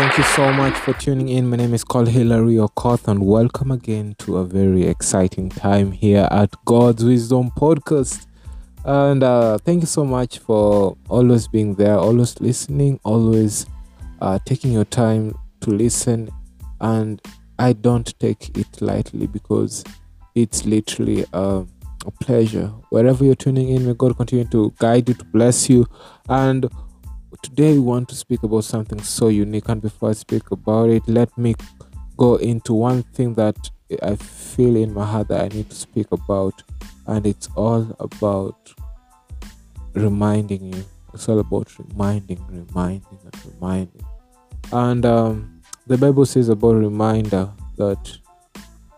Thank you so much for tuning in. My name is Call Hilary Okoth, and welcome again to a very exciting time here at God's Wisdom Podcast. And uh, thank you so much for always being there, always listening, always uh, taking your time to listen. And I don't take it lightly because it's literally uh, a pleasure. Wherever you're tuning in, may God continue to guide you, to bless you. And today we want to speak about something so unique. And before I speak about it, let me go into one thing that I feel in my heart that I need to speak about. And it's all about reminding you. It's all about reminding, reminding, and reminding. And um, the Bible says about reminder that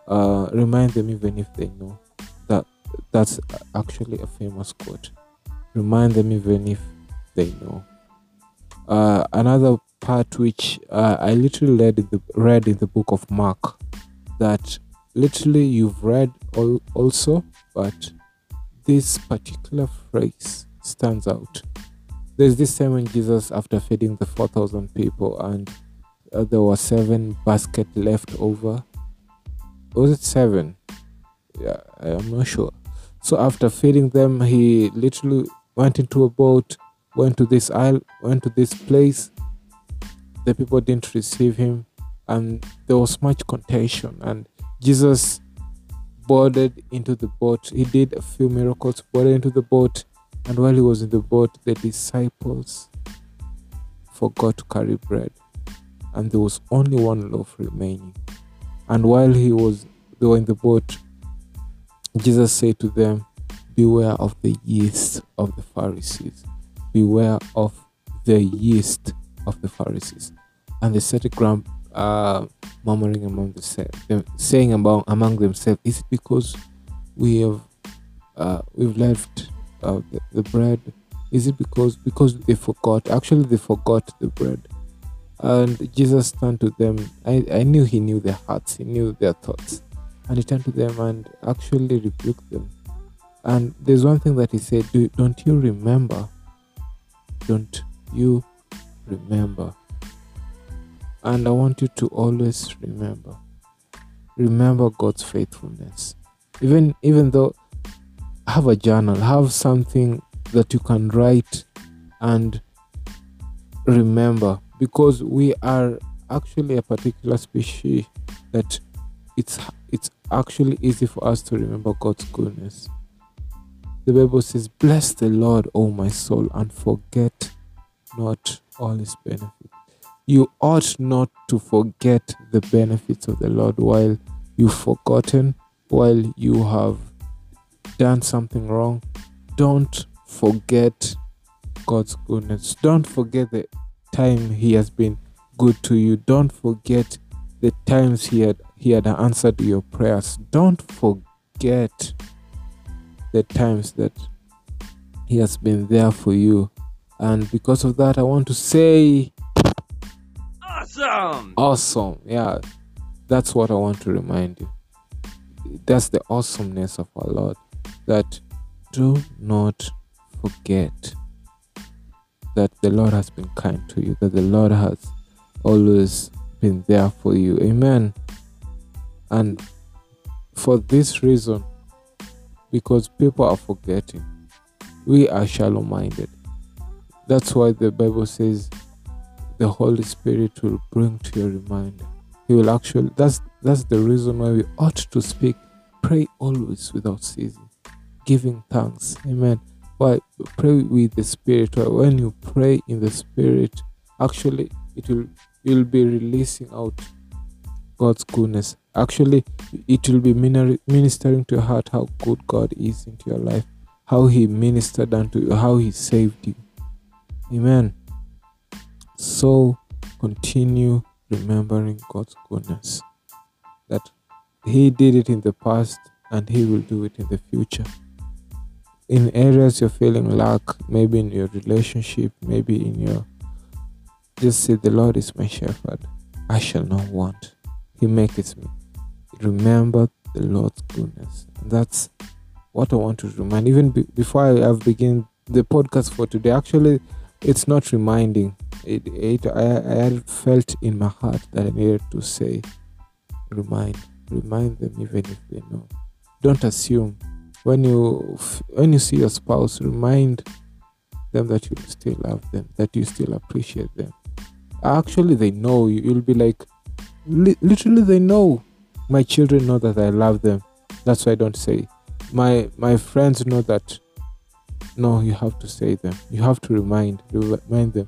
uh, remind them even if they know. That that's actually a famous quote. Remind them even if they know. Uh, another part which uh, I literally read in, the, read in the book of Mark that literally you've read al- also, but this particular phrase stands out. There's this time when Jesus, after feeding the 4,000 people, and uh, there were seven basket left over. Was it seven? Yeah, I'm not sure. So after feeding them, he literally went into a boat, went to this isle, went to this place. The people didn't receive him, and there was much contention. And Jesus boarded into the boat. He did a few miracles, boarded into the boat, and while he was in the boat, the disciples forgot to carry bread, and there was only one loaf remaining. And while he was they were in the boat, Jesus said to them, Beware of the yeast of the Pharisees. Beware of the yeast of the Pharisees. And they set a uh, murmuring among themselves, saying about among themselves, Is it because we have uh, we've left uh, the, the bread? Is it because because they forgot? Actually, they forgot the bread. And Jesus turned to them. I, I knew he knew their hearts, he knew their thoughts. And he turned to them and actually rebuked them. And there's one thing that he said Do, Don't you remember? Don't you remember? And I want you to always remember. Remember God's faithfulness. Even even though have a journal, have something that you can write and remember because we are actually a particular species that it's it's actually easy for us to remember God's goodness. The Bible says, Bless the Lord, O my soul, and forget not all his benefits. You ought not to forget the benefits of the Lord while you've forgotten, while you have done something wrong. Don't forget God's goodness. Don't forget the time He has been good to you. Don't forget the times He had He had answered your prayers. Don't forget the times that He has been there for you. And because of that, I want to say, Awesome! awesome. Yeah, that's what I want to remind you. That's the awesomeness of our Lord. That do not forget that the Lord has been kind to you, that the Lord has always been there for you. Amen. And for this reason, because people are forgetting, we are shallow minded. That's why the Bible says the Holy Spirit will bring to your reminder. He will actually that's that's the reason why we ought to speak, pray always without ceasing, giving thanks. Amen. Why pray with the spirit? Why when you pray in the spirit, actually it will you'll be releasing out God's goodness. Actually, it will be ministering to your heart how good God is into your life, how He ministered unto you, how He saved you. Amen. So continue remembering God's goodness. That He did it in the past and He will do it in the future. In areas you're feeling lack, maybe in your relationship, maybe in your just say, The Lord is my shepherd. I shall not want. He maketh me. Remember the Lord's goodness. And that's what I want to remind. Even be- before I have begin the podcast for today, actually, it's not reminding. it, it I, I felt in my heart that I needed to say, remind, remind them even if they know. Don't assume. When you when you see your spouse, remind them that you still love them, that you still appreciate them. Actually, they know you. You'll be like, li- literally, they know. My children know that I love them. That's why I don't say. My my friends know that. No, you have to say them. You have to remind remind them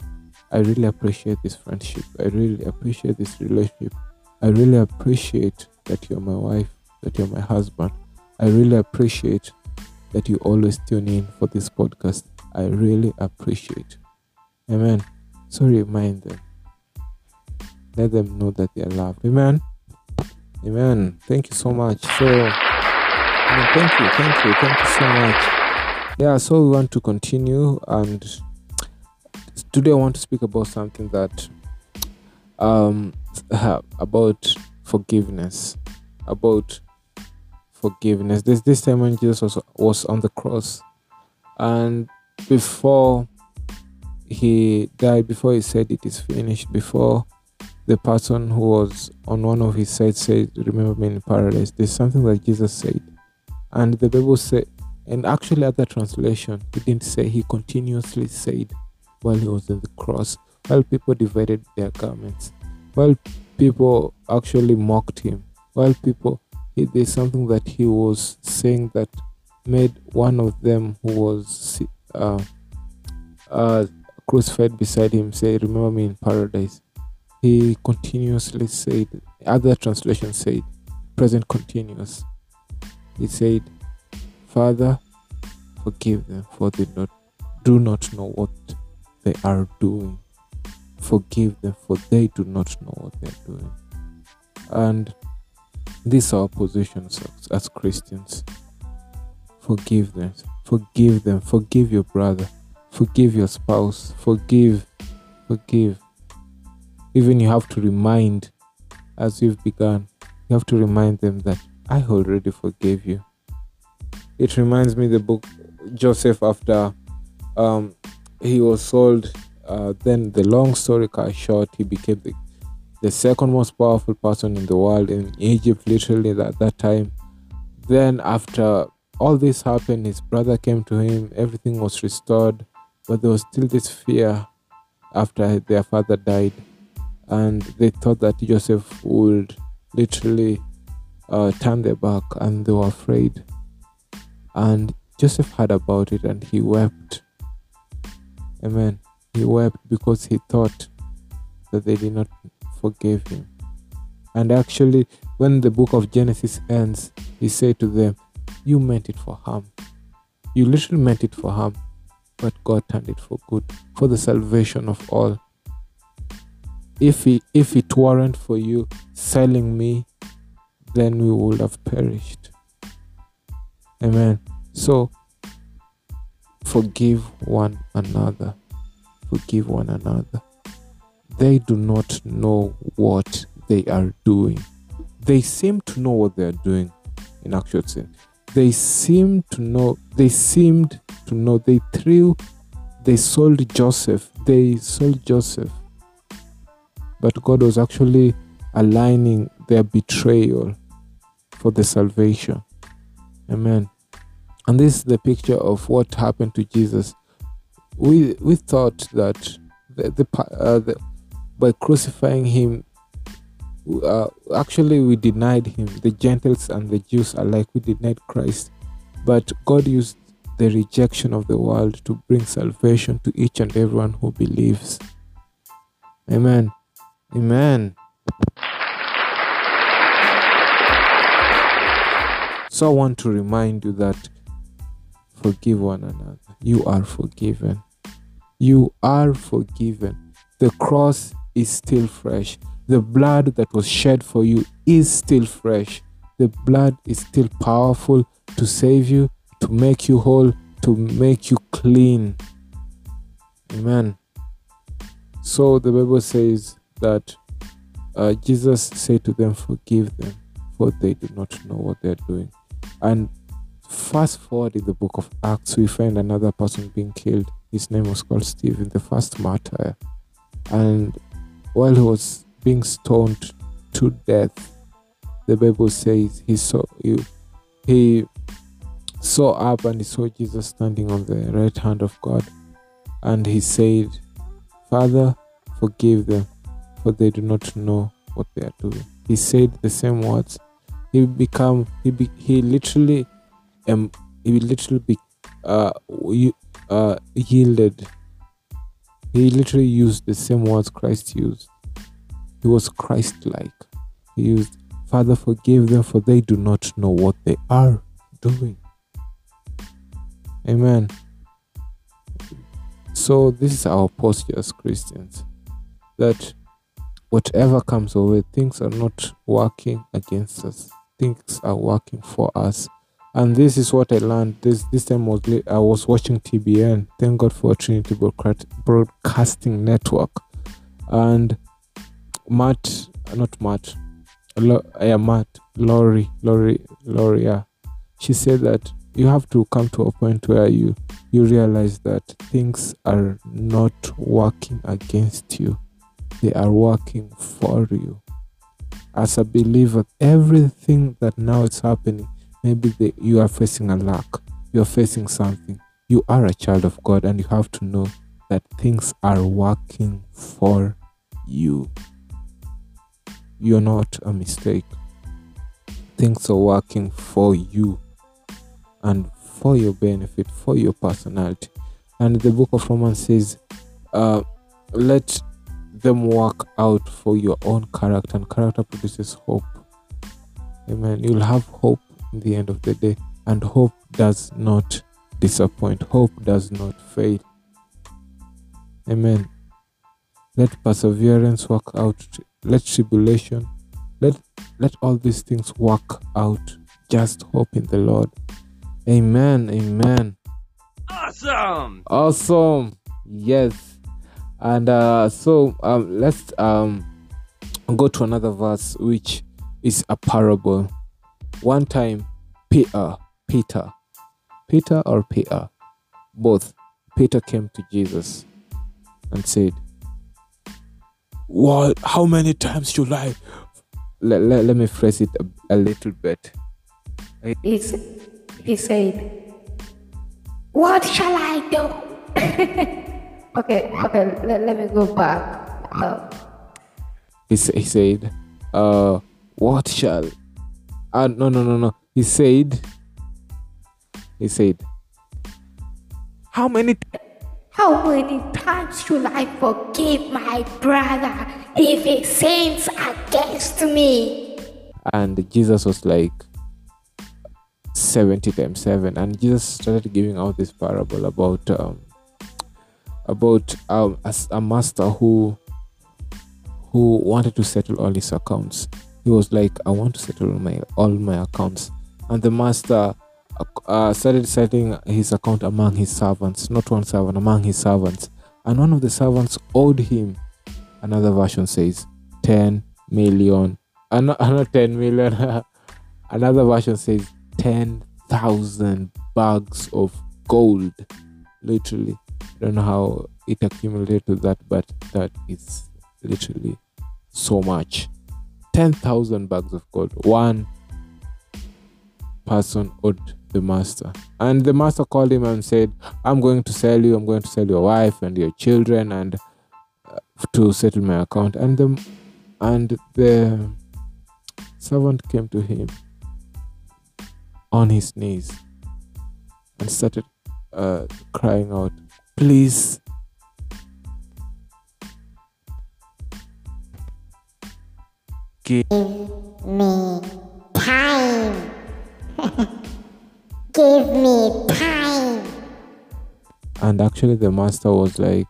I really appreciate this friendship. I really appreciate this relationship. I really appreciate that you're my wife, that you're my husband. I really appreciate that you always tune in for this podcast. I really appreciate. Amen. So remind them. Let them know that they are loved. Amen. Amen. Thank you so much. So, I mean, thank you, thank you, thank you so much. Yeah, so we want to continue and today I want to speak about something that um about forgiveness about forgiveness this this time when Jesus was was on the cross and before he died before he said it is finished before the person who was on one of his sides said remember me in paradise there's something that Jesus said and the Bible said and actually other translation he didn't say he continuously said while he was on the cross, while people divided their garments, while people actually mocked him, while people, he, there's something that he was saying that made one of them who was uh, uh, crucified beside him say, Remember me in paradise. He continuously said, other translations said, present continuous. He said, Father, forgive them, for they not, do not know what they are doing. Forgive them, for they do not know what they're doing. And these are our positions as Christians. Forgive them, forgive them, forgive your brother, forgive your spouse, forgive, forgive. Even you have to remind, as you've begun, you have to remind them that I already forgave you. It reminds me the book Joseph after um, he was sold. Uh, then the long story cut short, he became the, the second most powerful person in the world in Egypt, literally at that time. Then after all this happened, his brother came to him. Everything was restored, but there was still this fear after their father died, and they thought that Joseph would literally uh, turn their back, and they were afraid. And Joseph heard about it, and he wept Amen. He wept because he thought that they did not forgive him. And actually, when the book of Genesis ends, he said to them, You meant it for harm. You literally meant it for harm, but God turned it for good, for the salvation of all. If, he, if it weren't for you selling me, then we would have perished. Amen. So Forgive one another. Forgive one another. They do not know what they are doing. They seem to know what they are doing in actual sense. They seem to know, they seemed to know. They threw, they sold Joseph. They sold Joseph. But God was actually aligning their betrayal for the salvation. Amen. And this is the picture of what happened to Jesus. We we thought that the, the, uh, the by crucifying him, uh, actually we denied him. The Gentiles and the Jews alike, we denied Christ. But God used the rejection of the world to bring salvation to each and everyone who believes. Amen. Amen. So I want to remind you that Forgive one another. You are forgiven. You are forgiven. The cross is still fresh. The blood that was shed for you is still fresh. The blood is still powerful to save you, to make you whole, to make you clean. Amen. So the Bible says that uh, Jesus said to them, Forgive them, for they do not know what they're doing. And Fast forward in the book of Acts, we find another person being killed. His name was called Stephen, the first martyr. And while he was being stoned to death, the Bible says he saw you. He saw up and he saw Jesus standing on the right hand of God. And he said, Father, forgive them, for they do not know what they are doing. He said the same words. He become he be, he literally um he literally be, uh, uh yielded. He literally used the same words Christ used. He was Christ like. He used, Father, forgive them, for they do not know what they are doing. Amen. So, this is our posture as Christians that whatever comes way, things are not working against us, things are working for us. And this is what I learned. This this time was. I was watching TBN. Thank God for Trinity Broadcasting Network, and Matt, not Matt, Lo, yeah, Matt, Laurie, Laurie, Laurie. Yeah, she said that you have to come to a point where you you realize that things are not working against you they are working for you. As a believer everything that now is happening maybe the, you are facing a lack. You're facing something. You are a child of god and you have to know that things are working for you. You're not a mistake. Things are working for you and for your benefit, for your personality. And the book of Romans says, uh, let them work out for your own character, and character produces hope. Amen. You'll have hope in the end of the day, and hope does not disappoint, hope does not fail. Amen. Let perseverance work out, let tribulation, let let all these things work out. Just hope in the Lord. Amen. Amen. Awesome. Awesome. Yes. And uh, so um, let's um, go to another verse, which is a parable. One time, Peter, Peter, Peter or Peter, both. Peter came to Jesus and said, "What? How many times should I?" Let, let, let me phrase it a, a little bit. He said, What shall I do? okay, okay, let, let me go back. Uh, he, he said, uh, What shall. Uh, no, no, no, no. He said, He said, How many. How many times should I forgive my brother if he sins against me? And Jesus was like, 70 times 7 and jesus started giving out this parable about um, about um, a, a master who who wanted to settle all his accounts he was like i want to settle my all my accounts and the master uh, started settling his account among his servants not one servant among his servants and one of the servants owed him another version says 10 million uh, not 10 million another version says 10,000 bags of gold. Literally. I don't know how it accumulated to that, but that is literally so much. 10,000 bags of gold. One person owed the master. And the master called him and said, I'm going to sell you, I'm going to sell your wife and your children and uh, to settle my account. And the, and the servant came to him on his knees and started uh, crying out, Please. Give me time. Give me time. And actually, the master was like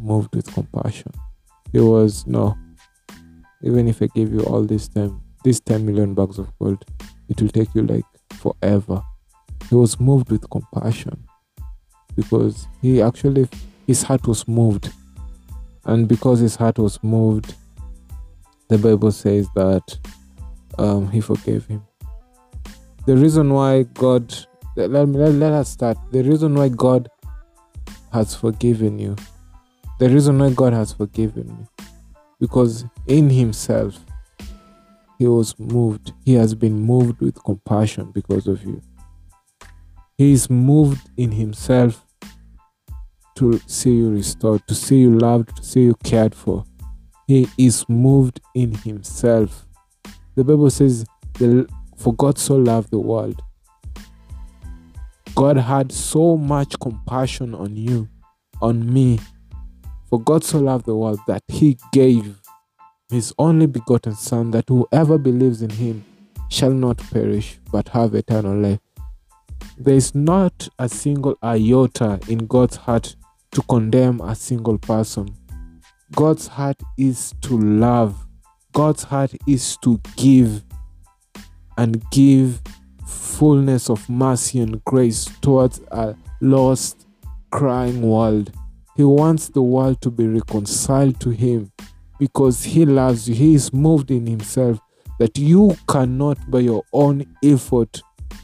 moved with compassion. He was, No, even if I give you all this time, these 10 million bags of gold, it will take you like forever. He was moved with compassion because he actually, his heart was moved. And because his heart was moved, the Bible says that um, he forgave him. The reason why God, let, let, let us start. The reason why God has forgiven you The reason why God has forgiven me, because in Himself, He was moved. He has been moved with compassion because of you. He is moved in Himself to see you restored, to see you loved, to see you cared for. He is moved in Himself. The Bible says, For God so loved the world. God had so much compassion on you, on me. For God so loved the world that He gave His only begotten Son, that whoever believes in Him shall not perish but have eternal life. There is not a single iota in God's heart to condemn a single person. God's heart is to love. God's heart is to give and give fullness of mercy and grace towards a lost, crying world. He wants the world to be reconciled to Him because He loves you. He is moved in Himself that you cannot, by your own effort,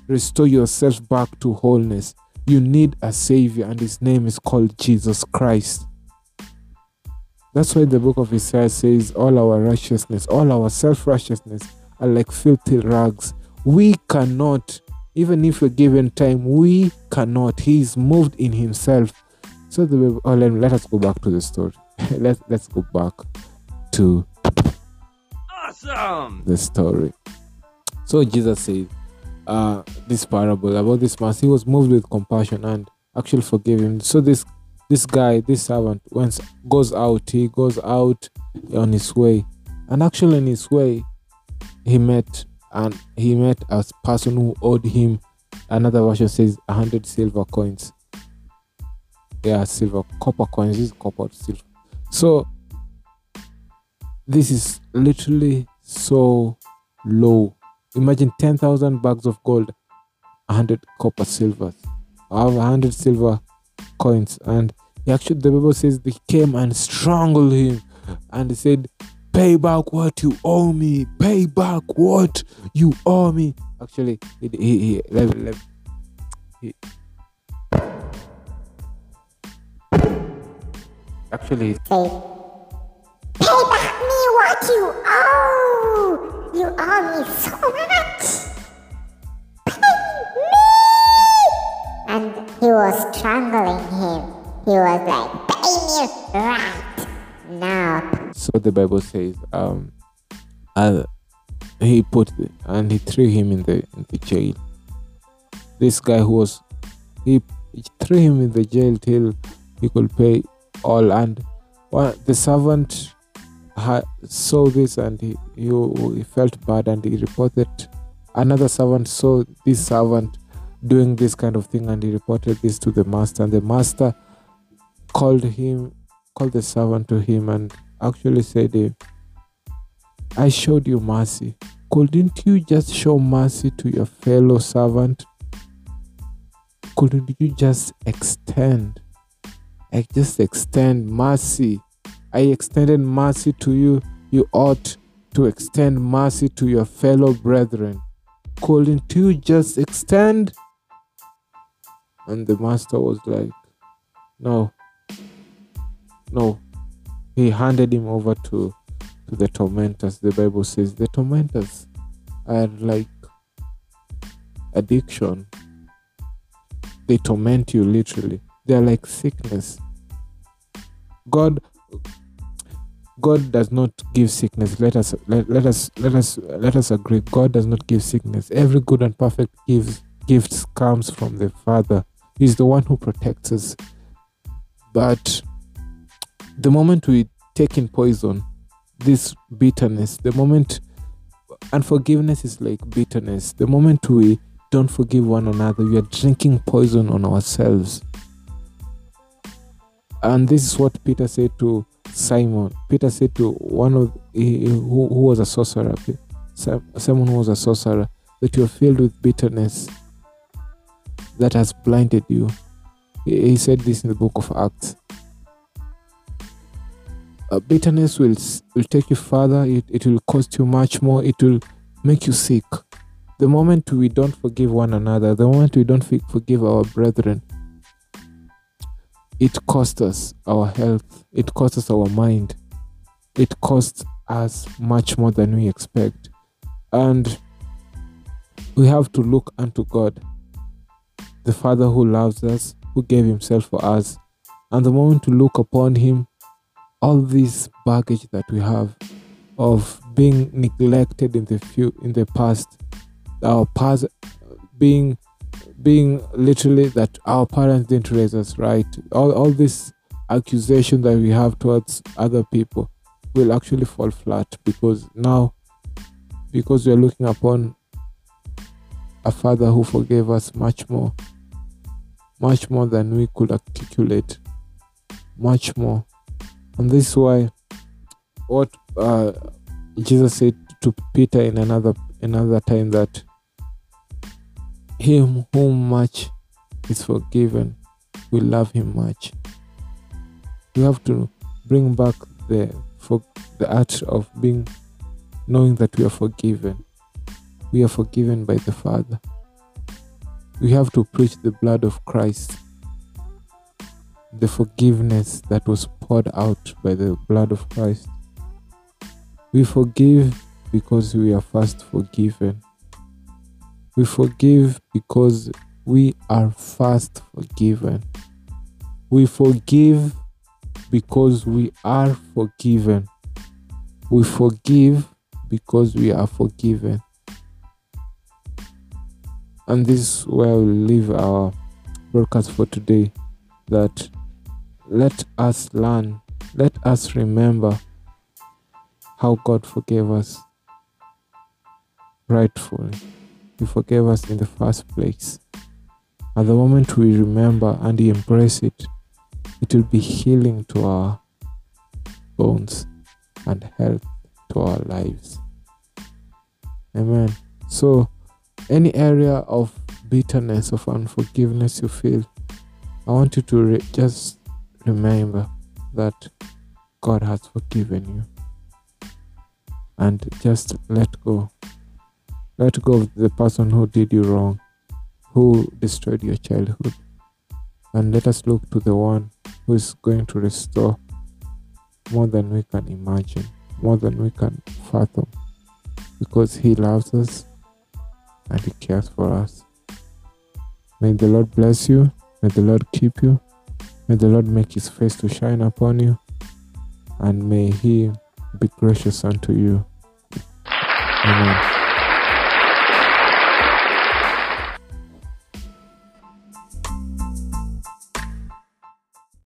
restore yourself back to wholeness. You need a Savior, and His name is called Jesus Christ. That's why the book of Isaiah says, All our righteousness, all our self righteousness are like filthy rags. We cannot, even if we're given time, we cannot. He is moved in Himself. So the oh, let, let us go back to the story. let, let's go back to Awesome! the story. So Jesus said, uh, this parable about this man, he was moved with compassion and actually forgave him. So this this guy, this servant, once goes out, he goes out on his way, and actually in his way, he met and he met a person who owed him. Another version says hundred silver coins. Yeah, silver, copper coins. This is copper silver. So this is literally so low. Imagine 10,000 bags of gold, 100 copper silvers. I have 100 silver coins. And he actually, the Bible says they came and strangled him and they said, Pay back what you owe me. Pay back what you owe me. Actually, he, he, he, let, let, he actually, Say, pay back me what you owe. You owe me so much. Pay me. And he was strangling him. He was like, pay me right now. so the Bible says, um, and he put and he threw him in the in the jail. This guy who was he, he threw him in the jail till he could pay all. And one, the servant saw this and he, he he felt bad and he reported. Another servant saw this servant doing this kind of thing and he reported this to the master. And the master called him, called the servant to him and actually said, I showed you mercy. Couldn't you just show mercy to your fellow servant? Couldn't you just extend? Just extend mercy. I extended mercy to you. You ought to extend mercy to your fellow brethren. Couldn't you just extend? And the master was like, No, no. He handed him over to to the tormentors. The Bible says the tormentors are like addiction. They torment you literally. They are like sickness. God God does not give sickness. Let us let, let us let us let us agree. God does not give sickness. Every good and perfect gives gifts comes from the Father. He's the one who protects us. But the moment we take in poison, this bitterness, the moment unforgiveness is like bitterness. The moment we don't forgive one another, we are drinking poison on ourselves. And this is what Peter said to Simon. Peter said to one of he, who, who was a sorcerer, Sim- someone who was a sorcerer, that you are filled with bitterness that has blinded you. He, he said this in the book of Acts. Uh, bitterness will will take you further. It, it will cost you much more. It will make you sick. The moment we don't forgive one another, the moment we don't forgive our brethren, it costs us our health, it costs us our mind, it costs us much more than we expect. And we have to look unto God, the Father who loves us, who gave Himself for us. And the moment we look upon Him, all this baggage that we have of being neglected in the few in the past, our past being being literally that our parents didn't raise us right. All all this accusation that we have towards other people will actually fall flat because now because we are looking upon a father who forgave us much more much more than we could articulate much more and this is why what uh, jesus said to peter in another another time that him whom much is forgiven will love him much. We have to bring back the for the art of being knowing that we are forgiven. We are forgiven by the father. We have to preach the blood of christ the forgiveness that was poured out by the blood of christ. We forgive because we are first forgiven we forgive because we are first forgiven we forgive because we are forgiven. We forgive because we are forgiven. And this is where we'll leave our broadcast for today. That let us learn, let us remember how God forgave us rightfully. He forgave us in the first place. At the moment we remember and embrace it, it will be healing to our bones and health to our lives. Amen. So, any area of bitterness, of unforgiveness you feel, I want you to re- just remember that God has forgiven you. And just let go. Let go of the person who did you wrong, who destroyed your childhood. And let us look to the one who is going to restore more than we can imagine, more than we can fathom, because He loves us and He cares for us. May the Lord bless you. May the Lord keep you. May the Lord make His face to shine upon you. And may He be gracious unto you. Amen.